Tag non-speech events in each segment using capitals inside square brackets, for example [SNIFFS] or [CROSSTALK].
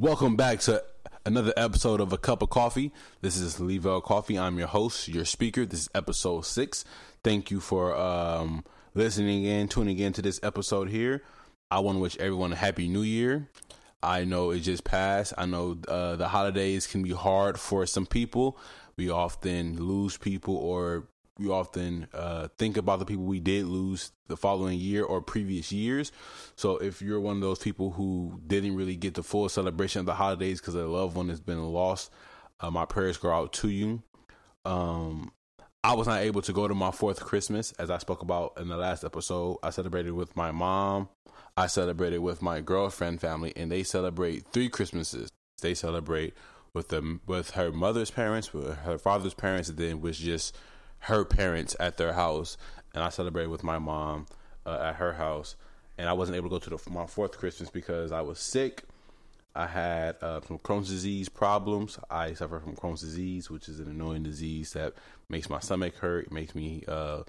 Welcome back to another episode of A Cup of Coffey. This is Levell Coffey. I'm your host, your speaker. This is episode six. Thank you for um, listening in, tuning in to this episode here. I want to wish everyone a happy new year. I know it just passed. I know uh, the holidays can be hard for some people. We often lose people or we often uh, think about the people we did lose the following year or previous years. So if you're one of those people who didn't really get the full celebration of the holidays because a loved one has been lost, uh, my prayers go out to you. Um, I was not able to go to my fourth Christmas, as I spoke about in the last episode. I celebrated with my mom. I celebrated with my girlfriend family, and they celebrate three Christmases. They celebrate with them with her mother's parents, with her father's parents, and then was just her parents at their house, and I celebrated with my mom uh, at her house. And I wasn't able to go to the, my fourth Christmas because I was sick. I had uh, some Crohn's disease problems. I suffer from Crohn's disease, which is an annoying disease that makes my stomach hurt. Makes me uh,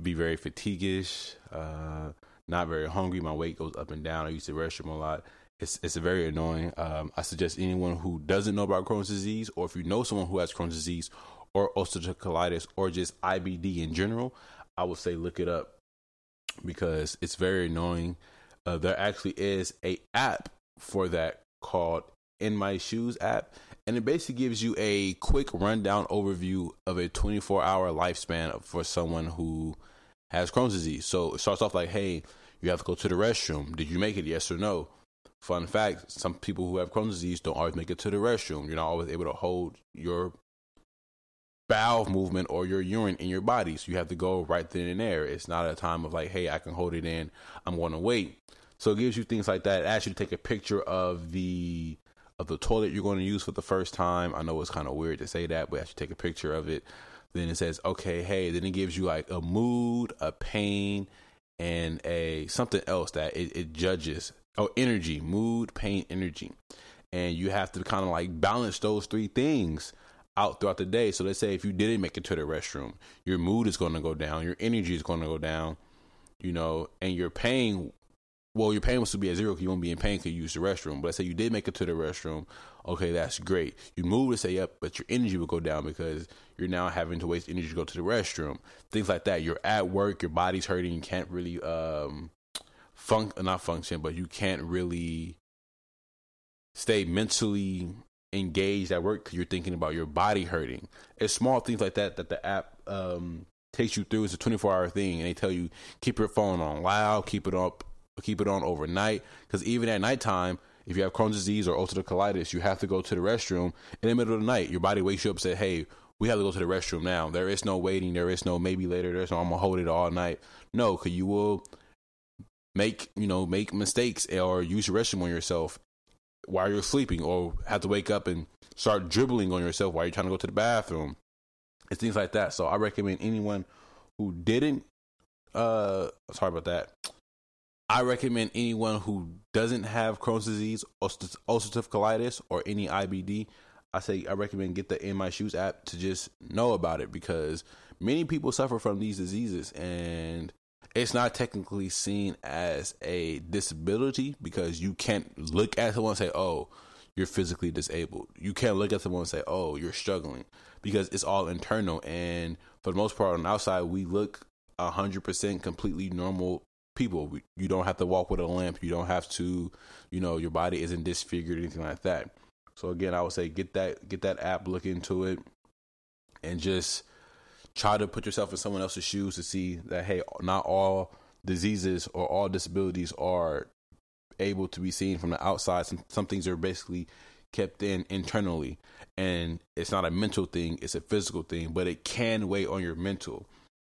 be very fatiguish, uh, not very hungry. My weight goes up and down. I use the restroom a lot. It's it's very annoying. Um, I suggest anyone who doesn't know about Crohn's disease, or if you know someone who has Crohn's disease, or ulcerative colitis or just IBD in general, I would say look it up because it's very annoying. Uh, there actually is a app for that called In My Shoes app, and it basically gives you a quick rundown overview of a 24 hour lifespan for someone who has Crohn's disease. So it starts off like, hey, you have to go to the restroom. Did you make it? Yes or no? Fun fact: some people who have Crohn's disease don't always make it to the restroom. You're not always able to hold your bowel movement or your urine in your body. So you have to go right then and there. It's not a time of like, hey, I can hold it in. I'm going to wait. So it gives you things like that. It asks you to take a picture of the of the toilet you're going to use for the first time. I know it's kind of weird to say that, but you to take a picture of it. Then it says, okay, hey. Then it gives you like a mood, a pain, and a something else that it, it judges. Oh, energy, mood, pain, energy, and you have to kind of like balance those three things out throughout the day. So let's say if you didn't make it to the restroom, your mood is going to go down, your energy is going to go down, you know, and your pain. Well, your pain will still be at zero because you won't be in pain because you use the restroom. But let's say you did make it to the restroom. Okay, that's great. You move to say, up, but your energy will go down because you're now having to waste energy to go to the restroom. Things like that. You're at work, your body's hurting, you can't really um funk not function, but you can't really stay mentally engaged at work because you're thinking about your body hurting. It's small things like that that the app um, takes you through. It's a 24 hour thing, and they tell you keep your phone on loud, keep it up, keep it on overnight. Because even at nighttime, if you have Crohn's disease or ulcerative colitis, you have to go to the restroom in the middle of the night. Your body wakes you up and says, "Hey, we have to go to the restroom now." There is no waiting. There is no maybe later. There's no I'm gonna hold it all night. No, because you will make you know make mistakes or use the restroom on yourself while you're sleeping or have to wake up and start dribbling on yourself while you're trying to go to the bathroom. and things like that. So I recommend anyone who didn't uh sorry about that. I recommend anyone who doesn't have Crohn's disease, ulcerative colitis, or any IBD. I say I recommend get the In My Shoes app to just know about it because many people suffer from these diseases and it's not technically seen as a disability because you can't look at someone and say, "Oh, you're physically disabled." You can't look at someone and say, "Oh, you're struggling," because it's all internal. And for the most part, on the outside, we look hundred percent completely normal people. You don't have to walk with a limp. You don't have to, you know, your body isn't disfigured or anything like that. So again, I would say get that get that app, look into it, and just try to put yourself in someone else's shoes to see that hey, not all diseases or all disabilities are able to be seen from the outside. Some some things are basically kept in internally, and it's not a mental thing; it's a physical thing. But it can weigh on your mental.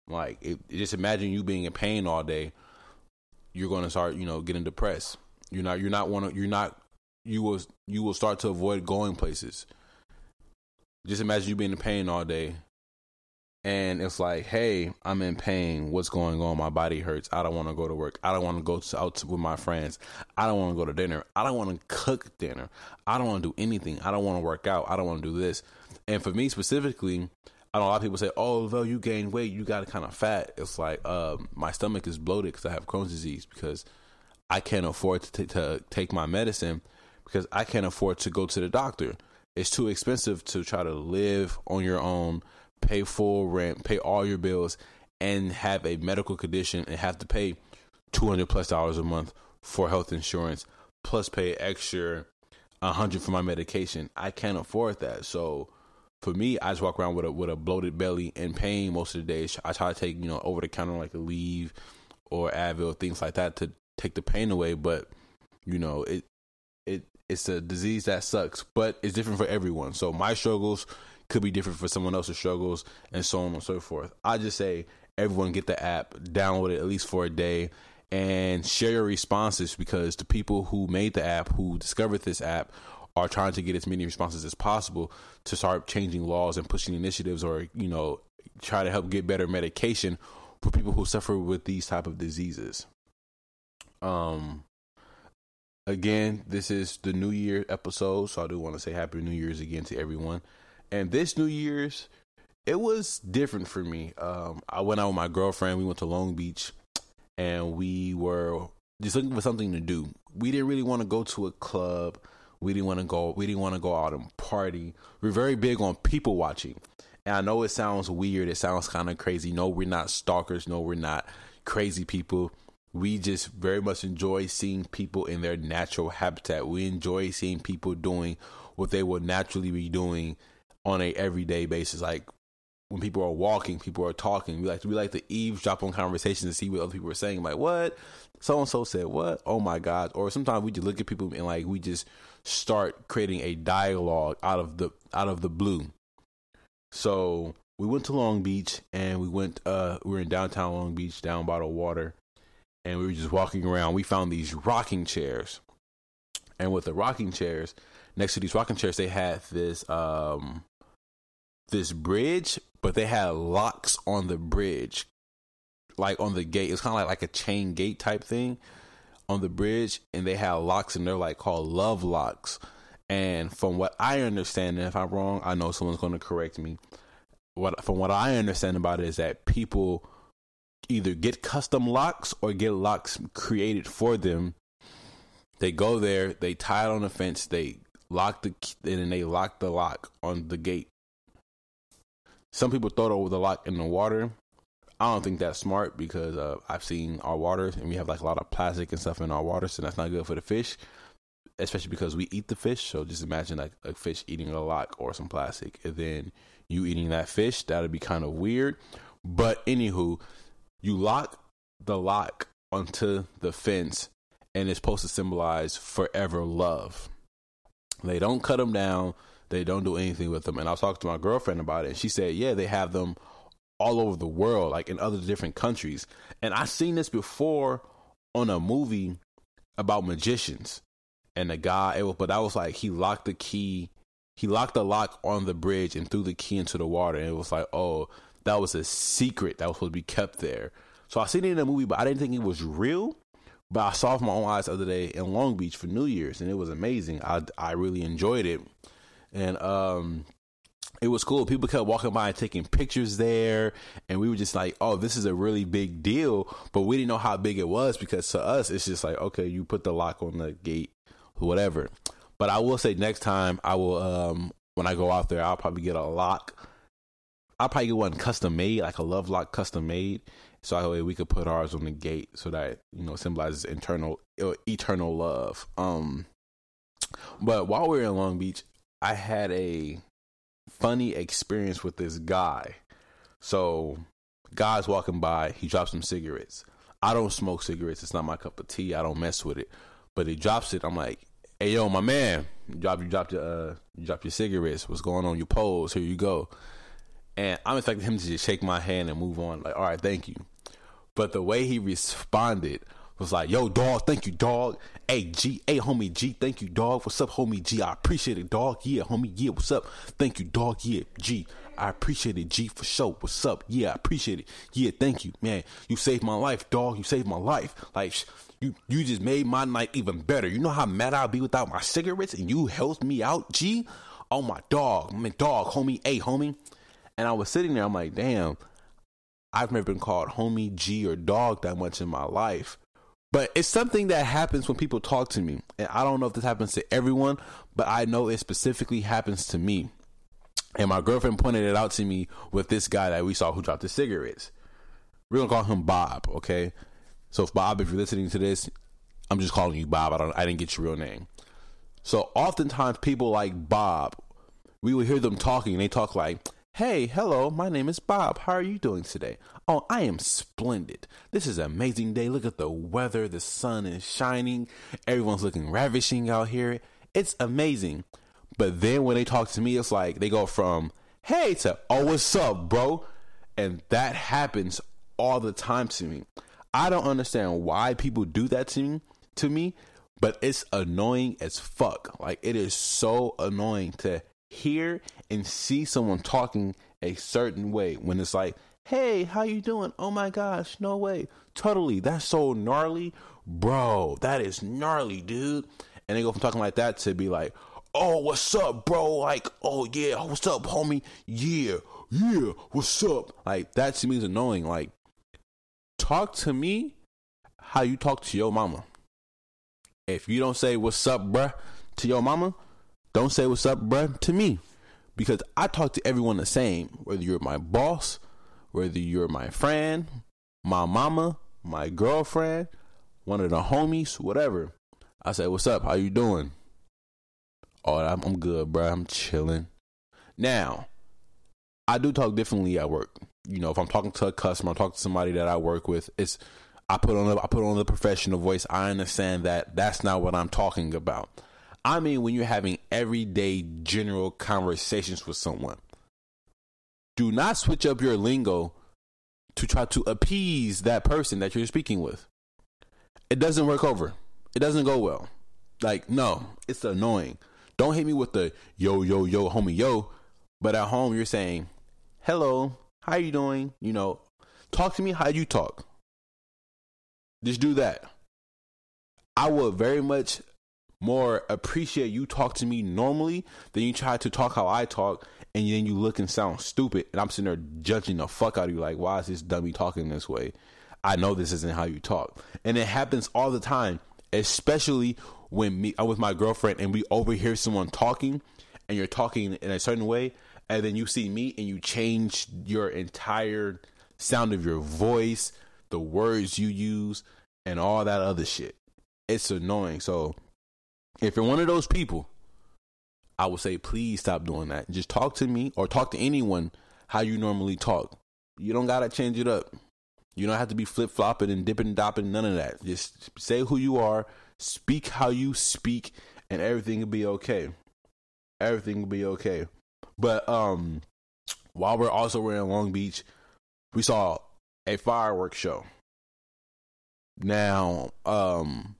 Like, it, just imagine you being in pain all day. You're going to start, you know, getting depressed. You're not. You're not one. You're not. You will. You will start to avoid going places. Just imagine you being in pain all day and it's like, hey, I'm in pain. What's going on? My body hurts. I don't want to go to work. I don't want to go out with my friends. I don't want to go to dinner. I don't want to cook dinner. I don't want to do anything. I don't want to work out. I don't want to do this. And for me specifically, I know a lot of people say, "Oh, though you gain weight, you got kind of fat." It's like um, my stomach is bloated because I have Crohn's disease because I can't afford to, t- to take my medicine because I can't afford to go to the doctor. It's too expensive to try to live on your own, pay full rent, pay all your bills, and have a medical condition and have to pay two hundred plus dollars a month for health insurance, plus pay extra a hundred for my medication. I can't afford that. So for me, I just walk around with a with a bloated belly and pain most of the days. I try to take you know over the counter like a Aleve or Advil, things like that to take the pain away. But you know it it it's a disease that sucks, but it's different for everyone. So my struggles could be different for someone else's struggles, and so on and so forth. I just say everyone get the app, download it at least for a day, and share your responses because the people who made the app, who discovered this app, are trying to get as many responses as possible to start changing laws and pushing initiatives or you know try to help get better medication for people who suffer with these type of diseases um again this is the new year episode so i do want to say happy new year's again to everyone and this new year's it was different for me um i went out with my girlfriend we went to long beach and we were just looking for something to do. We didn't really want to go to a club. We didn't want to go. We didn't want to go out and party. We're very big on people watching, and I know it sounds weird. It sounds kind of crazy. No, we're not stalkers. No, we're not crazy people. We just very much enjoy seeing people in their natural habitat. We enjoy seeing people doing what they would naturally be doing on a everyday basis. Like when people are walking, people are talking. We like to, we like to eavesdrop on conversations and see what other people are saying. Like what so and so said, what? Oh my god! Or sometimes we just look at people and like we just start creating a dialogue out of the out of the blue. So we went to Long Beach and we went. uh We were in downtown Long Beach, down by the water, and we were just walking around. We found these rocking chairs, and with the rocking chairs next to these rocking chairs, they had this um this bridge, but they had locks on the bridge, like on the gate. It's kind of like like a chain gate type thing on the bridge, and they had locks, and they're like called love locks. And from what I understand, and if I'm wrong, I know someone's going to correct me. What from what I understand about it is that people either get custom locks or get locks created for them. They go there, they tie it on the fence, they lock the and then they lock the lock on the gate some people throw it over the lock in the water. I don't think that's smart because uh, I've seen our waters and we have like a lot of plastic and stuff in our water, so that's not good for the fish. Especially because we eat the fish, so just imagine like a fish eating a lock or some plastic, and then you eating that fish. That'd be kind of weird. But anywho, you lock the lock onto the fence, and it's supposed to symbolize forever love. They don't cut them down. They don't do anything with them. And I was talking to my girlfriend about it, and she said, yeah, they have them all over the world, like in other different countries. And I seen this before on a movie about magicians. And the guy, it was, but I was like, he locked the key, he locked the lock on the bridge and threw the key into the water. And it was like, oh, that was a secret that was supposed to be kept there. So I seen it in a movie, but I didn't think it was real. But I saw it with my own eyes the other day in Long Beach for New Year's, and it was amazing. I I really enjoyed it and um it was cool. People kept walking by and taking pictures there, and we were just like, "Oh, this is a really big deal." But we didn't know how big it was because to us, it's just like, "Okay, you put the lock on the gate, whatever." But I will say, next time I will, um when I go out there, I'll probably get a lock. I'll probably get one custom made, like a love lock custom made, so that way we could put ours on the gate, so that you know symbolizes internal, uh, eternal love. Um, but while we are in Long Beach, I had a funny experience with this guy. So, guy's walking by, he drops some cigarettes. I don't smoke cigarettes. It's not my cup of tea. I don't mess with it. But he drops it. I'm like, "Hey, yo, my man, you dropped you dropped your uh, you dropped your cigarettes. What's going on? You pose. Here you go." And I'm expecting him to just shake my hand and move on. Like, all right, thank you. But the way he responded was like, yo, dog, thank you, dog. Hey, G, hey, homie, G, thank you, dog. What's up, homie, G? I appreciate it, dog. Yeah, homie, yeah, what's up? Thank you, dog. Yeah, G, I appreciate it, G, for sure. What's up? Yeah, I appreciate it. Yeah, thank you, man. You saved my life, dog. You saved my life. Like, you, you just made my night even better. You know how mad I'd be without my cigarettes, and you helped me out, G. Oh my dog, man, dog, homie, hey, homie. And I was sitting there, I'm like, damn, I've never been called homie, G, or dog that much in my life But it's something that happens when people talk to me. And I don't know if this happens to everyone, but I know it specifically happens to me. And my girlfriend pointed it out to me with this guy that we saw who dropped the cigarettes. We're gonna call him Bob, okay? So, if Bob, if you're listening to this, I'm just calling you Bob. I don't, I didn't get your real name. So, oftentimes people like Bob, we will hear them talking, and they talk like, "Hey, hello, my name is Bob. How are you doing today? Oh, I am splendid. This is an amazing day. Look at the weather. The sun is shining. Everyone's looking ravishing out here. It's amazing." But then when they talk to me, it's like they go from "Hey" to "Oh, what's up, bro?" And that happens all the time to me. I don't understand why people do that to me, to me, but it's annoying as fuck. Like it is so annoying to hear and see someone talking a certain way when it's like, "Hey, how you doing?" "Oh my gosh, no way." Totally. That's so gnarly. Bro, that is gnarly, dude. And they go from talking like that to be like, "Oh, what's up, bro?" Like, "Oh yeah, what's up, homie?" "Yeah, yeah, what's up?" Like that to me is annoying. Like talk to me how you talk to your mama. If you don't say what's up, bruh, to your mama, don't say what's up, bruh, to me. Because I talk to everyone the same, whether you're my boss, whether you're my friend, my mama, my girlfriend, one of the homies, whatever. I say, "What's up? How you doing?" Oh, I'm, good, bro. I'm chilling. Now, I do talk differently at work. You know, if I'm talking to a customer, I'm talking to somebody that I work with. It's I put on the, I put on the professional voice. I understand that that's not what I'm talking about. I mean, when you're having everyday general conversations with someone, do not switch up your lingo to try to appease that person that you're speaking with. It doesn't work over. It doesn't go well. Like, no, it's annoying. Don't hit me with the yo, yo, yo, homie, yo. But at home, you're saying, hello, how you doing? You know, talk to me how you talk. Just do that. I would very much more appreciate you talk to me normally than you try to talk how I talk and then you look and sound stupid and I'm sitting there judging the fuck out of you like why is this dummy talking this way? I know this isn't how you talk. And it happens all the time, especially when me I'm with my girlfriend and we overhear someone talking and you're talking in a certain way and then you see me and you change your entire sound of your voice, the words you use, and all that other shit. It's annoying. So if you're one of those people, I would say please stop doing that. Just talk to me or talk to anyone how you normally talk. You don't gotta change it up. You don't have to be flip flopping and dipping and dopping, none of that. Just say who you are, speak how you speak, and everything will be okay. Everything will be okay. But um, while we're also we're in Long Beach, we saw a fireworks show. Now, um,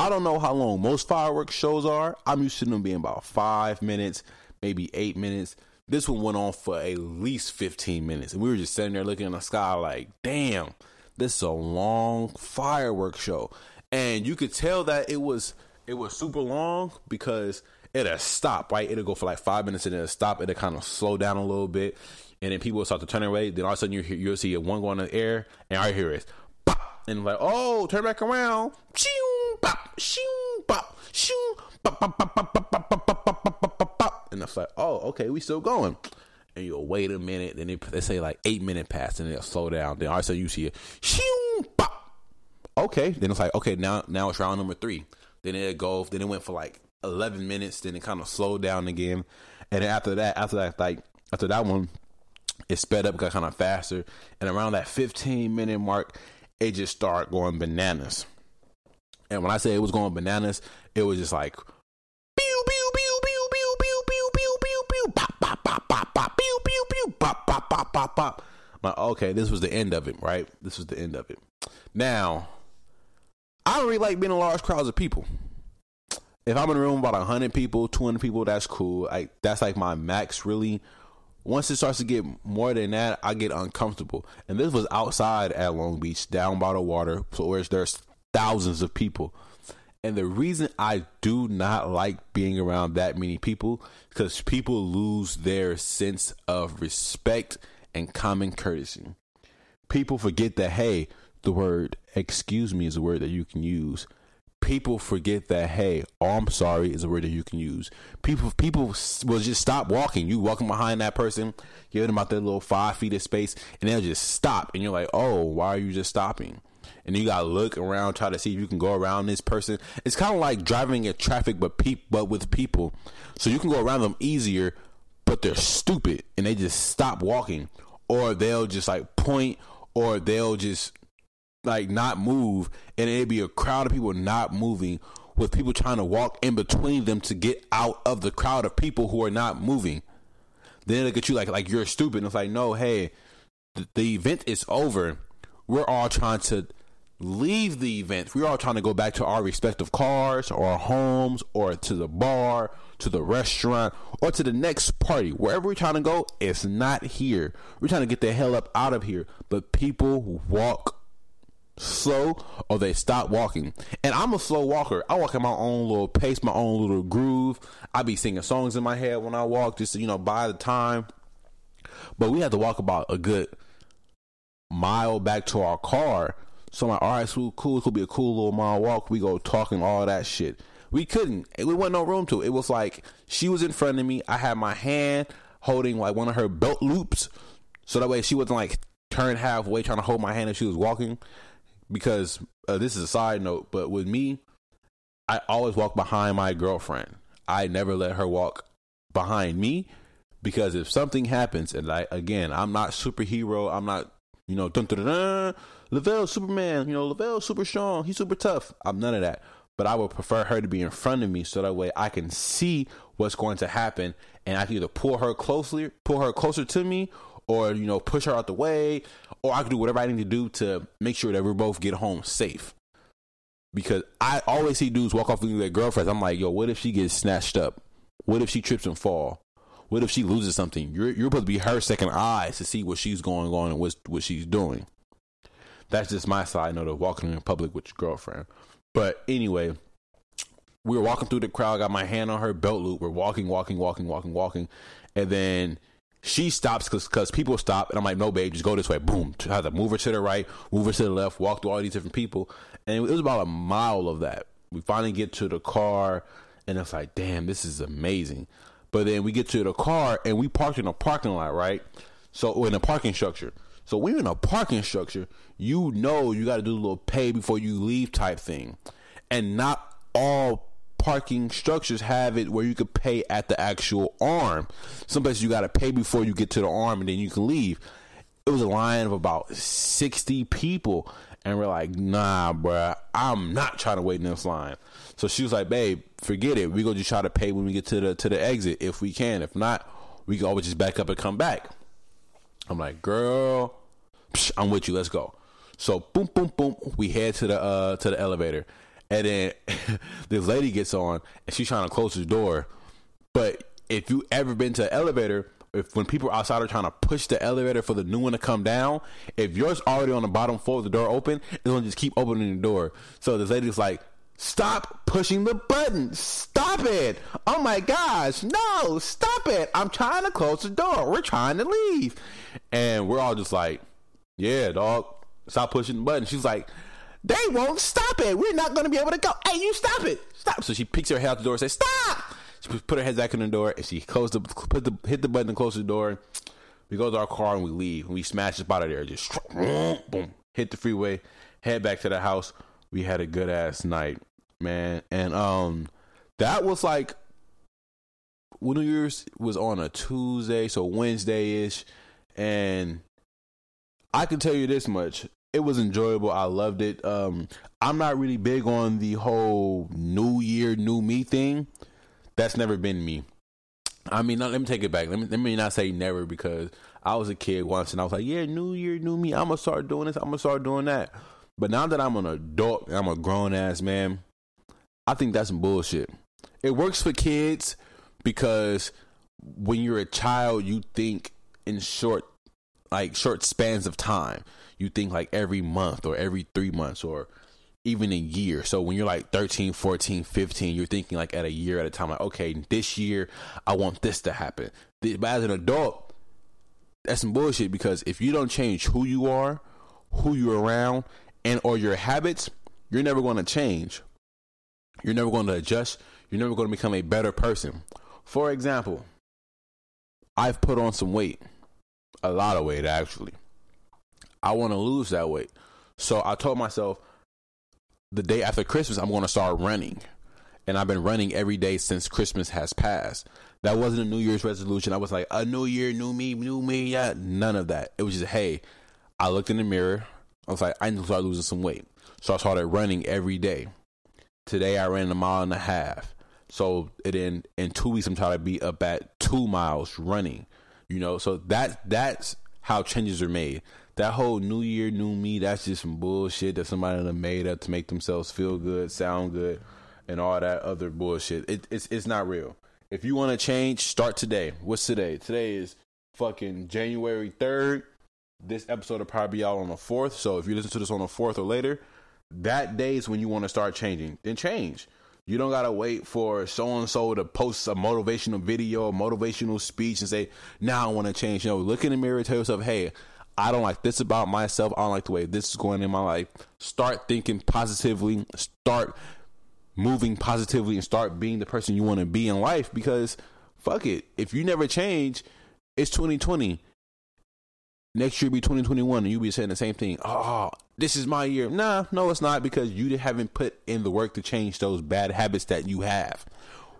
I don't know how long most fireworks shows are. I'm used to them being about five minutes, maybe eight minutes. This one went on for at least 15 minutes. And we were just sitting there looking in the sky like, damn, this is a long fireworks show. And you could tell that it was it was super long because it'll stop, right? It'll go for like five minutes and then it'll stop. It'll kind of slow down a little bit. And then people will start to turn away. Then all of a sudden you you'll see a one going in the air and you hear it. pop. And like, oh, turn back around. Shoo, pop, shoo, pop, pop, pop, pop, pop, pop, pop, pop, pop, pop, pop, pop. And it's like, oh, okay, we still going. And you'll wait a minute. Then they, they say like eight minute pass and it'll slow down. Then all of a sudden you see it. Shoo, pop. Okay. Then it's like, okay, now now it's round number three. Then it go. Then it went for like 11 minutes. Then it kind of slowed down again. And then after that, after that, like after that one, it sped up, got kind of faster. And around that 15 minute mark, it just started going bananas. And when I say it was going bananas, it was just like pew pew pew pew pew pew pew pew pew pew pop pop pop pop pop pew pew pew pop pop pop pop pop. Like, okay, this was the end of it, right? This was the end of it. Now, I don't really like being in large crowds of people. If I'm in a room about 100 people, 200 people, that's cool. Like that's like my max really. Once it starts to get more than that, I get uncomfortable. And this was outside at Long Beach, down by the water, so where there's thousands of people. And the reason I do not like being around that many people because people lose their sense of respect and common courtesy. People forget that hey, the word excuse me is a word that you can use. People forget that hey, oh, I'm sorry is a word that you can use. People people will just stop walking. You walking behind that person, giving them about that little five feet of space, and they'll just stop. And you're like, oh, why are you just stopping? And you gotta look around, try to see if you can go around this person. It's kind of like driving in traffic, but peop- but with people, so you can go around them easier. But they're stupid, and they just stop walking, or they'll just like point, or they'll just like not move and it'd be a crowd of people not moving with people trying to walk in between them to get out of the crowd of people who are not moving. Then look at you like like you're stupid. And it's like, no, hey, the event is over. We're all trying to leave the event. We're all trying to go back to our respective cars or our homes or to the bar, to the restaurant, or to the next party. Wherever we're trying to go, it's not here. We're trying to get the hell up out of here. But people walk slow or they stop walking. And I'm a slow walker. I walk at my own little pace, my own little groove. I be singing songs in my head when I walk, just you know, by the time. But we had to walk about a good mile back to our car. So I'm like, all right, so cool. It could be a cool little mile walk. We go talking all that shit. We couldn't. We wasn't no room to. It was like she was in front of me. I had my hand holding like one of her belt loops, so that way she wasn't like turned halfway trying to hold my hand as she was walking because uh, this is a side note, but with me, I always walk behind my girlfriend. I never let her walk behind me because if something happens, and I again, I'm not superhero, I'm not you know dun dun dun, Levell Superman, you know Levell super strong, he's super tough. I'm none of that. But I would prefer her to be in front of me so that way I can see what's going to happen and I can either pull her closely, pull her closer to me, or you know push her out the way or I can do whatever I need to do to make sure that we both get home safe. Because I always see dudes walk off with their girlfriends. I'm like, yo, what if she gets snatched up? What if she trips and fall? What if she loses something? You're you're supposed to be her second eyes to see what she's going on and what what she's doing. That's just my side note of walking in public with your girlfriend. But anyway, we were walking through the crowd. got my hand on her belt loop. We're walking, walking, walking, walking, walking, and then she stops because people stop, and I'm like, no, babe, just go this way. Boom. I had to move her to the right, move her to the left, walk through all these different people, and it was about a mile of that. We finally get to the car, and it's like, damn, this is amazing. But then we get to the car, and we parked in a parking lot, right? So in a parking structure. So when you're in a parking structure, you know you got to do a little pay before you leave type thing, and not all parking structures have it where you could pay at the actual arm. Some places you got to pay before you get to the arm and then you can leave. It was a line of about 60 people. And we're like, nah, bruh, I'm not trying to wait in this line. So she was like, babe, forget it. We gonna just try to pay when we get to the to the exit if we can. If not, we can always just back up and come back. I'm like, girl, psh, I'm with you. Let's go. So boom, boom, boom. We head to the uh to the elevator. And then [LAUGHS] this lady gets on and she's trying to close the door. But if you ever been to an elevator, if when people outside are trying to push the elevator for the new one to come down, if yours already on the bottom floor, the door open, it's gonna just keep opening the door. So this lady's like, "Stop pushing the button! Stop it! Oh my gosh, no! Stop it! I'm trying to close the door. We're trying to leave." And we're all just like, "Yeah, dog, stop pushing the button." She's like, they won't stop it. We're not going to be able to go. Hey, you stop it. Stop. So she picks her head out the door and says, Stop. She put her head back in the door and she closed the, put the, hit the button and close the door. We go to our car and we leave. And we smash the spot out of there. Just [SNIFFS] boom, hit the freeway, head back to the house. We had a good ass night, man. And um, that was like New Year's was on a Tuesday, so Wednesday ish, and I can tell you this much: it was enjoyable. I loved it. Um, I'm not really big on the whole New Year, New Me thing. That's never been me. I mean, let me take it back. Let me let me not say never because I was a kid once and I was like, yeah, New Year, New Me. I'm gonna start doing this. I'm gonna start doing that. But now that I'm an adult, I'm a grown ass man. I think that's bullshit. It works for kids because when you're a child, you think in short, like short spans of time you think like every month or every three months or even a year. So when you're like 13, 14, 15, you're thinking like at a year at a time, like, okay, this year I want this to happen. But as an adult, that's some bullshit because if you don't change who you are, who you're around, and or your habits, you're never going to change. You're never going to adjust. You're never going to become a better person. For example, I've put on some weight, a lot of weight actually. I want to lose that weight. So I told myself the day after Christmas, I'm going to start running. And I've been running every day since Christmas has passed. That wasn't a New Year's resolution. I was like, a new year, new me, new me. Yeah, none of that. It was just, hey, I looked in the mirror. I was like, I need to start losing some weight. So I started running every day. Today I ran a mile and a half. So it in in two weeks I'm trying to be up at two miles running. You know, so that that's how changes are made. That whole new year, new me, that's just some bullshit that somebody done made up to make themselves feel good, sound good, and all that other bullshit. It, it's it's not real. If you want to change, start today. What's today? Today is fucking January 3rd. This episode will probably be out on the 4th. So if you listen to this on the 4th or later, that day is when you want to start changing. Then change. You don't gotta wait for so and so to post a motivational video, a motivational speech, and say, "Now I want to change." You know, look in the mirror, tell yourself, "Hey, I don't like this about myself. I don't like the way this is going in my life." Start thinking positively. Start moving positively and start being the person you want to be in life because fuck it. If you never change, it's 2020. Next year be 2021 and you'll be saying the same thing. Oh, this is my year. Nah, no, it's not because you haven't put in the work to change those bad habits that you have.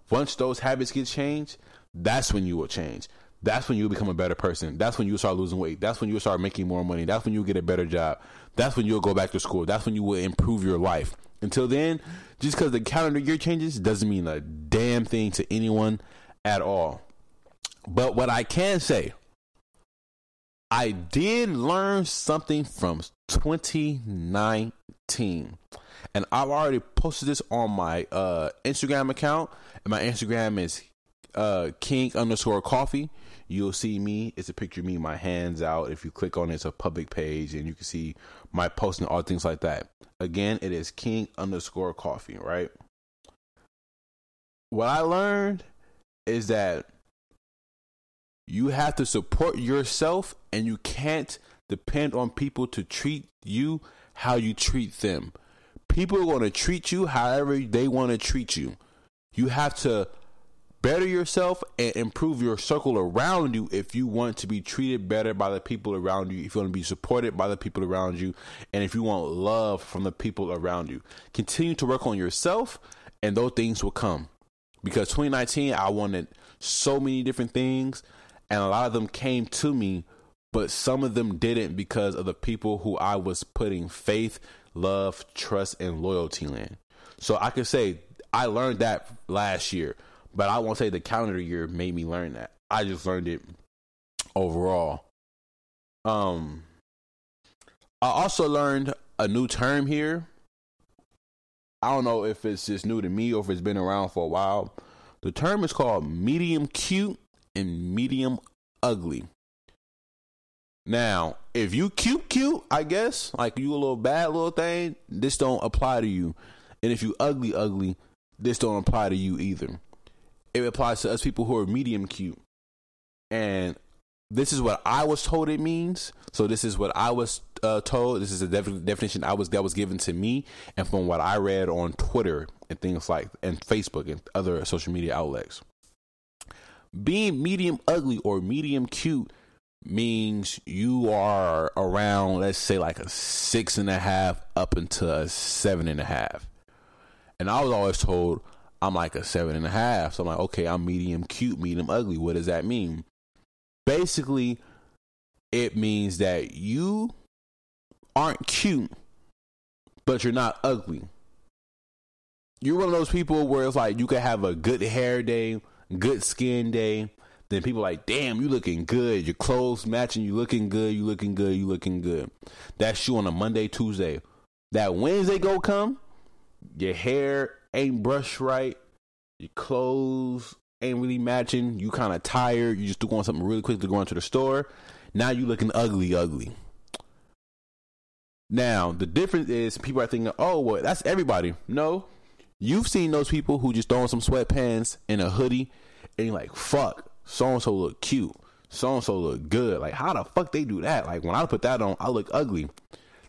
Once those habits get changed, that's when you will change. That's when you become a better person. That's when you start losing weight. That's when you start making more money. That's when you get a better job. That's when you'll go back to school. That's when you will improve your life. Until then, just because the calendar year changes doesn't mean a damn thing to anyone at all. But what I can say, I did learn something from 2019. And I've already posted this on my uh, Instagram account. And my Instagram is uh, king underscore Coffey. You'll see me. It's a picture of me, my hands out. If you click on it, it's a public page and you can see my posts and all things like that. Again, it is king underscore Coffey, right? What I learned is that you have to support yourself and you can't depend on people to treat you how you treat them. People are going to treat you however they want to treat you. You have to better yourself and improve your circle around you if you want to be treated better by the people around you, if you want to be supported by the people around you, and if you want love from the people around you. Continue to work on yourself, and those things will come. Because 2019, I wanted so many different things, and a lot of them came to me, but some of them didn't because of the people who I was putting faith, love, trust, and loyalty in. So I could say I learned that last year but I won't say the calendar year made me learn that. I just learned it overall. Um, I also learned a new term here. I don't know if it's just new to me or if it's been around for a while. The term is called medium cute and medium ugly. Now, if you cute cute, I guess, like you a little bad little thing, this don't apply to you. And if you ugly ugly, this don't apply to you either it applies to us people who are medium cute. And this is what I was told it means. So this is what I was uh, told. This is a def- definition I was that was given to me, and from what I read on Twitter and things like and Facebook and other social media outlets. Being medium ugly or medium cute means you are around, let's say, like a six and a half up into a seven and a half. And I was always told I'm like a seven and a half. So I'm like, okay, I'm medium cute, medium ugly. What does that mean? Basically, it means that you aren't cute, but you're not ugly. You're one of those people where it's like you could have a good hair day, good skin day. Then people like, damn, you looking good. Your clothes matching. You looking good. You looking good. You looking good. That's you on a Monday, Tuesday. That Wednesday go come, your hair ain't brushed right, your clothes ain't really matching, you kind of tired, you just do want something really quick to go into the store. Now you looking ugly, ugly. Now the difference is people are thinking, oh, well, that's everybody. No, you've seen those people who just throw on some sweatpants and a hoodie, and you're like, fuck, so and so look cute, so and so look good. Like, how the fuck they do that? Like when I put that on, I look ugly.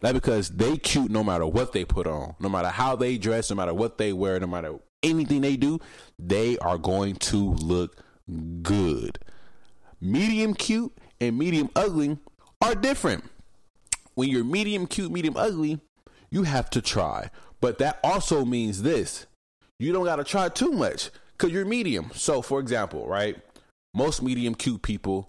That because they cute no matter what they put on, no matter how they dress, no matter what they wear, no matter anything they do, they are going to look good. Medium cute and medium ugly are different. When you're medium cute, medium ugly, you have to try. But that also means this you don't got to try too much because you're medium. So, for example, right? Most medium cute people,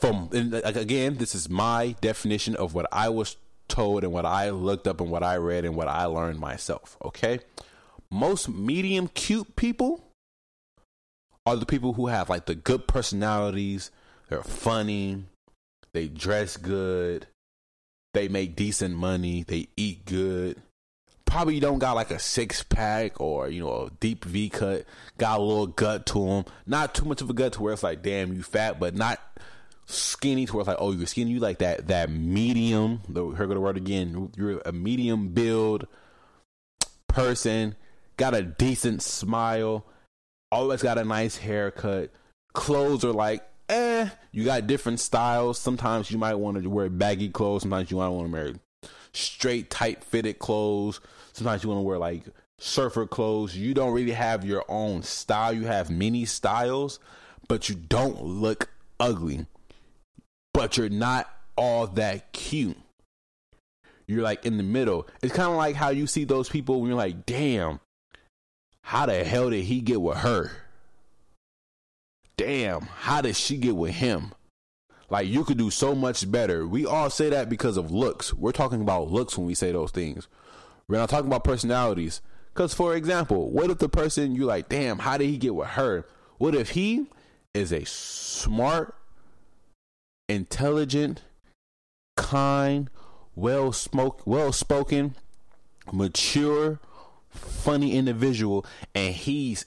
from, again, this is my definition of what I was told and what I looked up and what I read and what I learned myself, okay? Most medium cute people are the people who have like the good personalities, they're funny, they dress good, they make decent money, they eat good. Probably don't got like a six pack or you know a deep V cut. Got a little gut to them. Not too much of a gut to where it's like, damn, you fat, but not skinny to where it's like, oh, you're skinny. You like that that medium. The her go the word again. You're a medium build person. Got a decent smile. Always got a nice haircut. Clothes are like eh, you got different styles. Sometimes you might want to wear baggy clothes. Sometimes you might want to wear straight, tight fitted clothes. Sometimes you want to wear like surfer clothes. You don't really have your own style. You have many styles, but you don't look ugly. But you're not all that cute. You're like in the middle. It's kind of like how you see those people when you're like, damn, how the hell did he get with her? damn, how did she get with him? Like you could do so much better. We all say that because of looks. We're talking about looks when we say those things. We're not talking about personalities. Because, for example, what if the person you like, damn, how did he get with her? What if he is a smart, intelligent, kind, well well spoken, mature, funny individual, and he's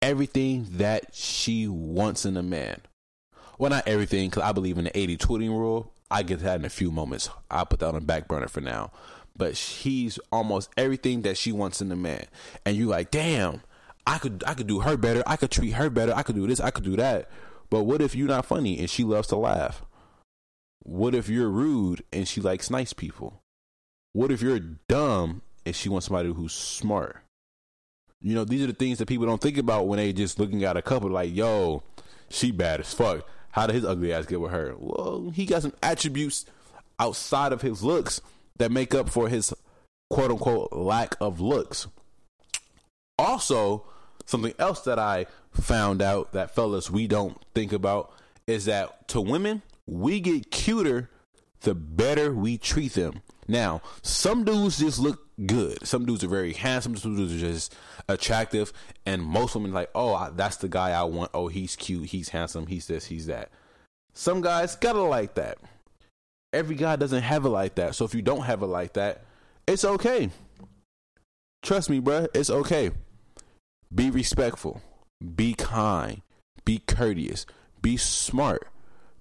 everything that she wants in a man. Well, not everything, because I believe in the 80 20 rule. I get that in a few moments. I'll put that on the back burner for now. But she's almost everything that she wants in a man. And you like, damn, I could I could do her better. I could treat her better. I could do this. I could do that. But what if you're not funny and she loves to laugh? What if you're rude and she likes nice people? What if you're dumb and she wants somebody who's smart? You know, these are the things that people don't think about when they just looking at a couple like, yo, she bad as fuck. How did his ugly ass get with her? Well, he got some attributes outside of his looks that make up for his quote unquote lack of looks. Also, something else that I found out that fellas we don't think about is that to women, we get cuter the better we treat them. Now, some dudes just look good. Some dudes are very handsome. Some dudes are just attractive, and most women like, oh, that's the guy I want. Oh, he's cute. He's handsome. He's this. He's that. Some guys gotta like that. Every guy doesn't have it like that. So if you don't have it like that, it's okay. Trust me, bruh. It's okay. Be respectful. Be kind. Be courteous. Be smart.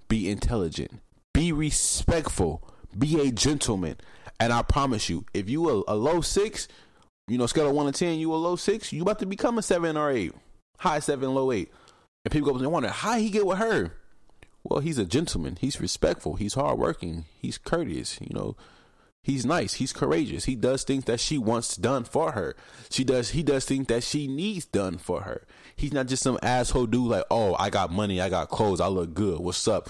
Be intelligent. Be respectful. Be a gentleman. And I promise you, if you a, a low six, you know, scale of one to ten, you a low six, you about to become a seven or eight, high seven, low eight. And people go and wonder how he get with her. Well, he's a gentleman. He's respectful. He's hardworking. He's courteous. You know, he's nice. He's courageous. He does things that she wants done for her. She does. He does things that she needs done for her. He's not just some asshole dude like, oh, I got money, I got clothes, I look good. What's up?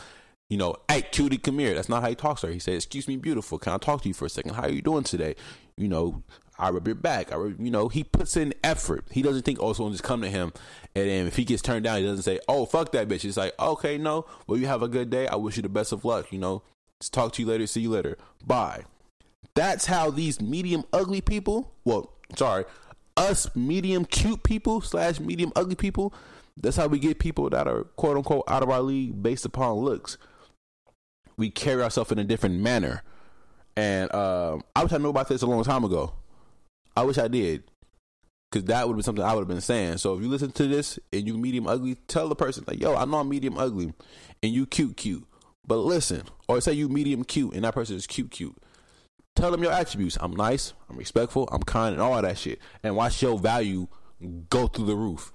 you know, hey, cutie, come here. That's not how he talks to her. He says, excuse me, beautiful. Can I talk to you for a second? How are you doing today? You know, I rub your back. I rub, you know, he puts in effort. He doesn't think, oh, someone just come to him. And then if he gets turned down, he doesn't say, oh, fuck that bitch. It's like, okay, no. Well, you have a good day. I wish you the best of luck. You know, Just talk to you later. See you later. Bye. That's how these medium ugly people, well, sorry, us medium cute people slash medium ugly people, that's how we get people that are quote unquote out of our league based upon looks we carry ourselves in a different manner. And um, I I knew about this a long time ago. I wish I did. Cause that would been something I would have been saying. So if you listen to this and you medium ugly, tell the person like, "Yo, I know I'm medium ugly, and you cute, cute." But listen, or say you medium cute and that person is cute, cute. Tell them your attributes. I'm nice. I'm respectful. I'm kind, and all that shit. And watch your value go through the roof.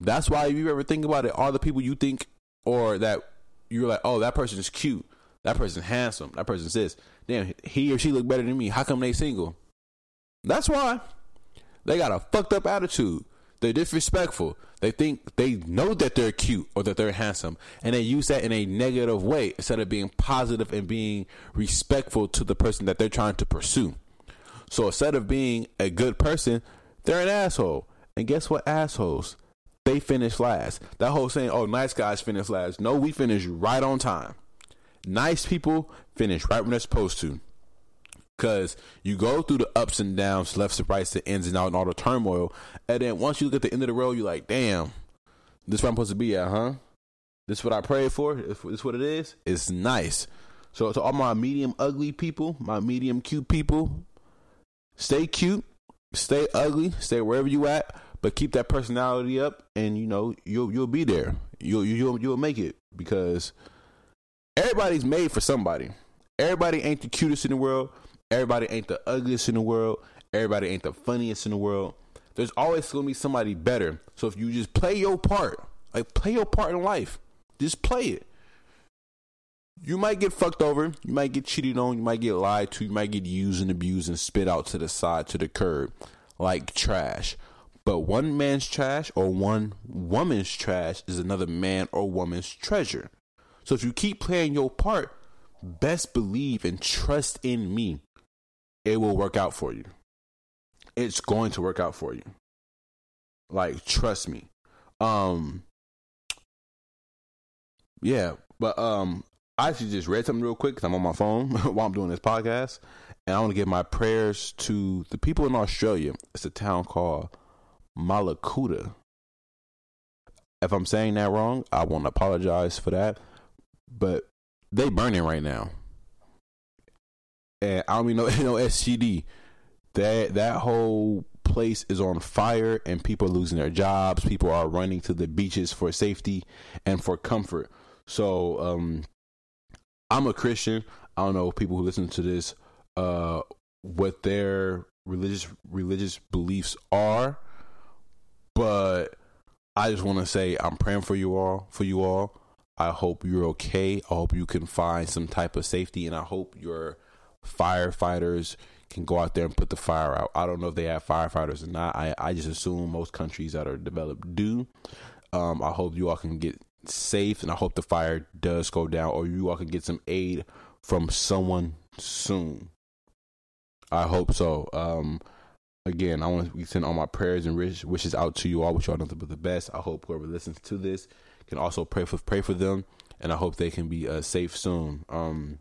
That's why if you ever think about it, all the people you think or that you're like, oh, that person is cute. that person's handsome. That person says, damn, he or she look better than me. How come they single? That's why. They got a fucked up attitude. They're disrespectful. They think they know that they're cute or that they're handsome, and they use that in a negative way instead of being positive and being respectful to the person that they're trying to pursue. So instead of being a good person, they're an asshole. And guess what, assholes? They finish last. That whole saying, "Oh, nice guys finish last." No, we finish right on time. Nice people finish right when they're supposed to. Cause you go through the ups and downs, lefts and rights, the ins and out, and all the turmoil, and then once you look at the end of the road, you're like, "Damn, this is where I'm supposed to be at, huh? This is what I prayed for. This is what it is. It's nice." So to all my medium ugly people, my medium cute people, stay cute, stay ugly, stay wherever you at, but keep that personality up, and you know you'll you'll be there. You'll you'll you'll make it because everybody's made for somebody. Everybody ain't the cutest in the world. Everybody ain't the ugliest in the world. Everybody ain't the funniest in the world. There's always gonna be somebody better. So if you just play your part, like play your part in life, just play it. You might get fucked over. You might get cheated on. You might get lied to. You might get used and abused and spit out to the side, to the curb, like trash. But one man's trash or one woman's trash is another man or woman's treasure. So if you keep playing your part, best believe and trust in me it will work out for you. It's going to work out for you. Like trust me. Um yeah, but um I actually just read something real quick cuz I'm on my phone [LAUGHS] while I'm doing this podcast and I want to give my prayers to the people in Australia. It's a town called Mallacoota. If I'm saying that wrong, I want to apologize for that. But they burning right now and I don't know [LAUGHS] you know SGD. That that whole place is on fire and people are losing their jobs. People are running to the beaches for safety and for comfort. So um, I'm a Christian. I don't know people who listen to this uh, what their religious religious beliefs are, but I just want to say I'm praying for you all for you all. I hope you're okay. I hope you can find some type of safety, and I hope you're firefighters can go out there and put the fire out. I don't know if they have firefighters or not. I, I just assume most countries that are developed do. Um, I hope you all can get safe and I hope the fire does go down or you all can get some aid from someone soon. I hope so. Um, again, I want to send all my prayers and wishes out to you all. Wish y'all nothing but the best. I hope whoever listens to this can also pray for pray for them, and I hope they can be uh, safe soon. Um,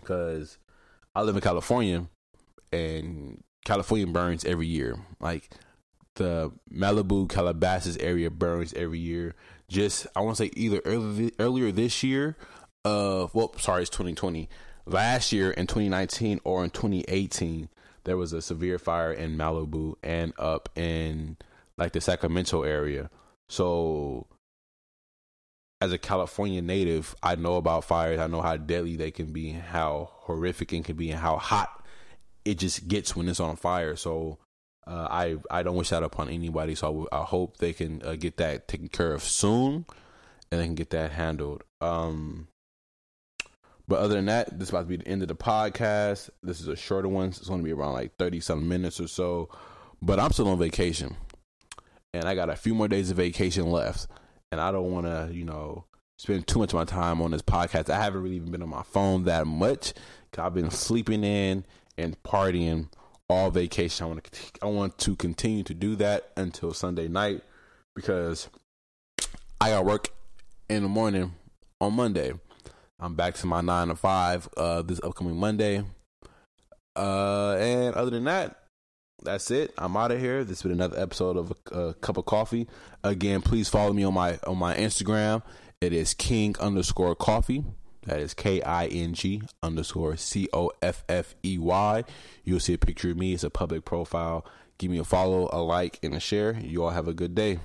because I live in California, and California burns every year. Like the Malibu, Calabasas area burns every year. Just I want to say either earlier this year, uh, well, sorry, it's 2020. Last year in 2019 or in 2018, there was a severe fire in Malibu and up in like the Sacramento area. So as a California native, I know about fires. I know how deadly they can be, how horrific it can be, and how hot it just gets when it's on fire. So uh, I I don't wish that upon anybody. So I, hope they can uh, get that taken care of soon, and they can get that handled. Um, but other than that, this is about to be the end of the podcast. This is a shorter one. It's going to be around like thirty some minutes or so. But I'm still on vacation, and I got a few more days of vacation left and I don't want to, you know, spend too much of my time on this podcast. I haven't really even been on my phone that much. I've been sleeping in and partying all vacation. I want to I want to continue to do that until Sunday night because I got work in the morning on Monday. I'm back to my nine to five uh, this upcoming Monday. Uh, and other than that, that's it. I'm out of here. This has been another episode of a, a, cup of Coffey. Again, please follow me on my on my Instagram. It is king underscore Coffey. That is K I N G underscore C O F F E Y. You'll see a picture of me. It's a public profile. Give me a follow, a like, and a share. You all have a good day.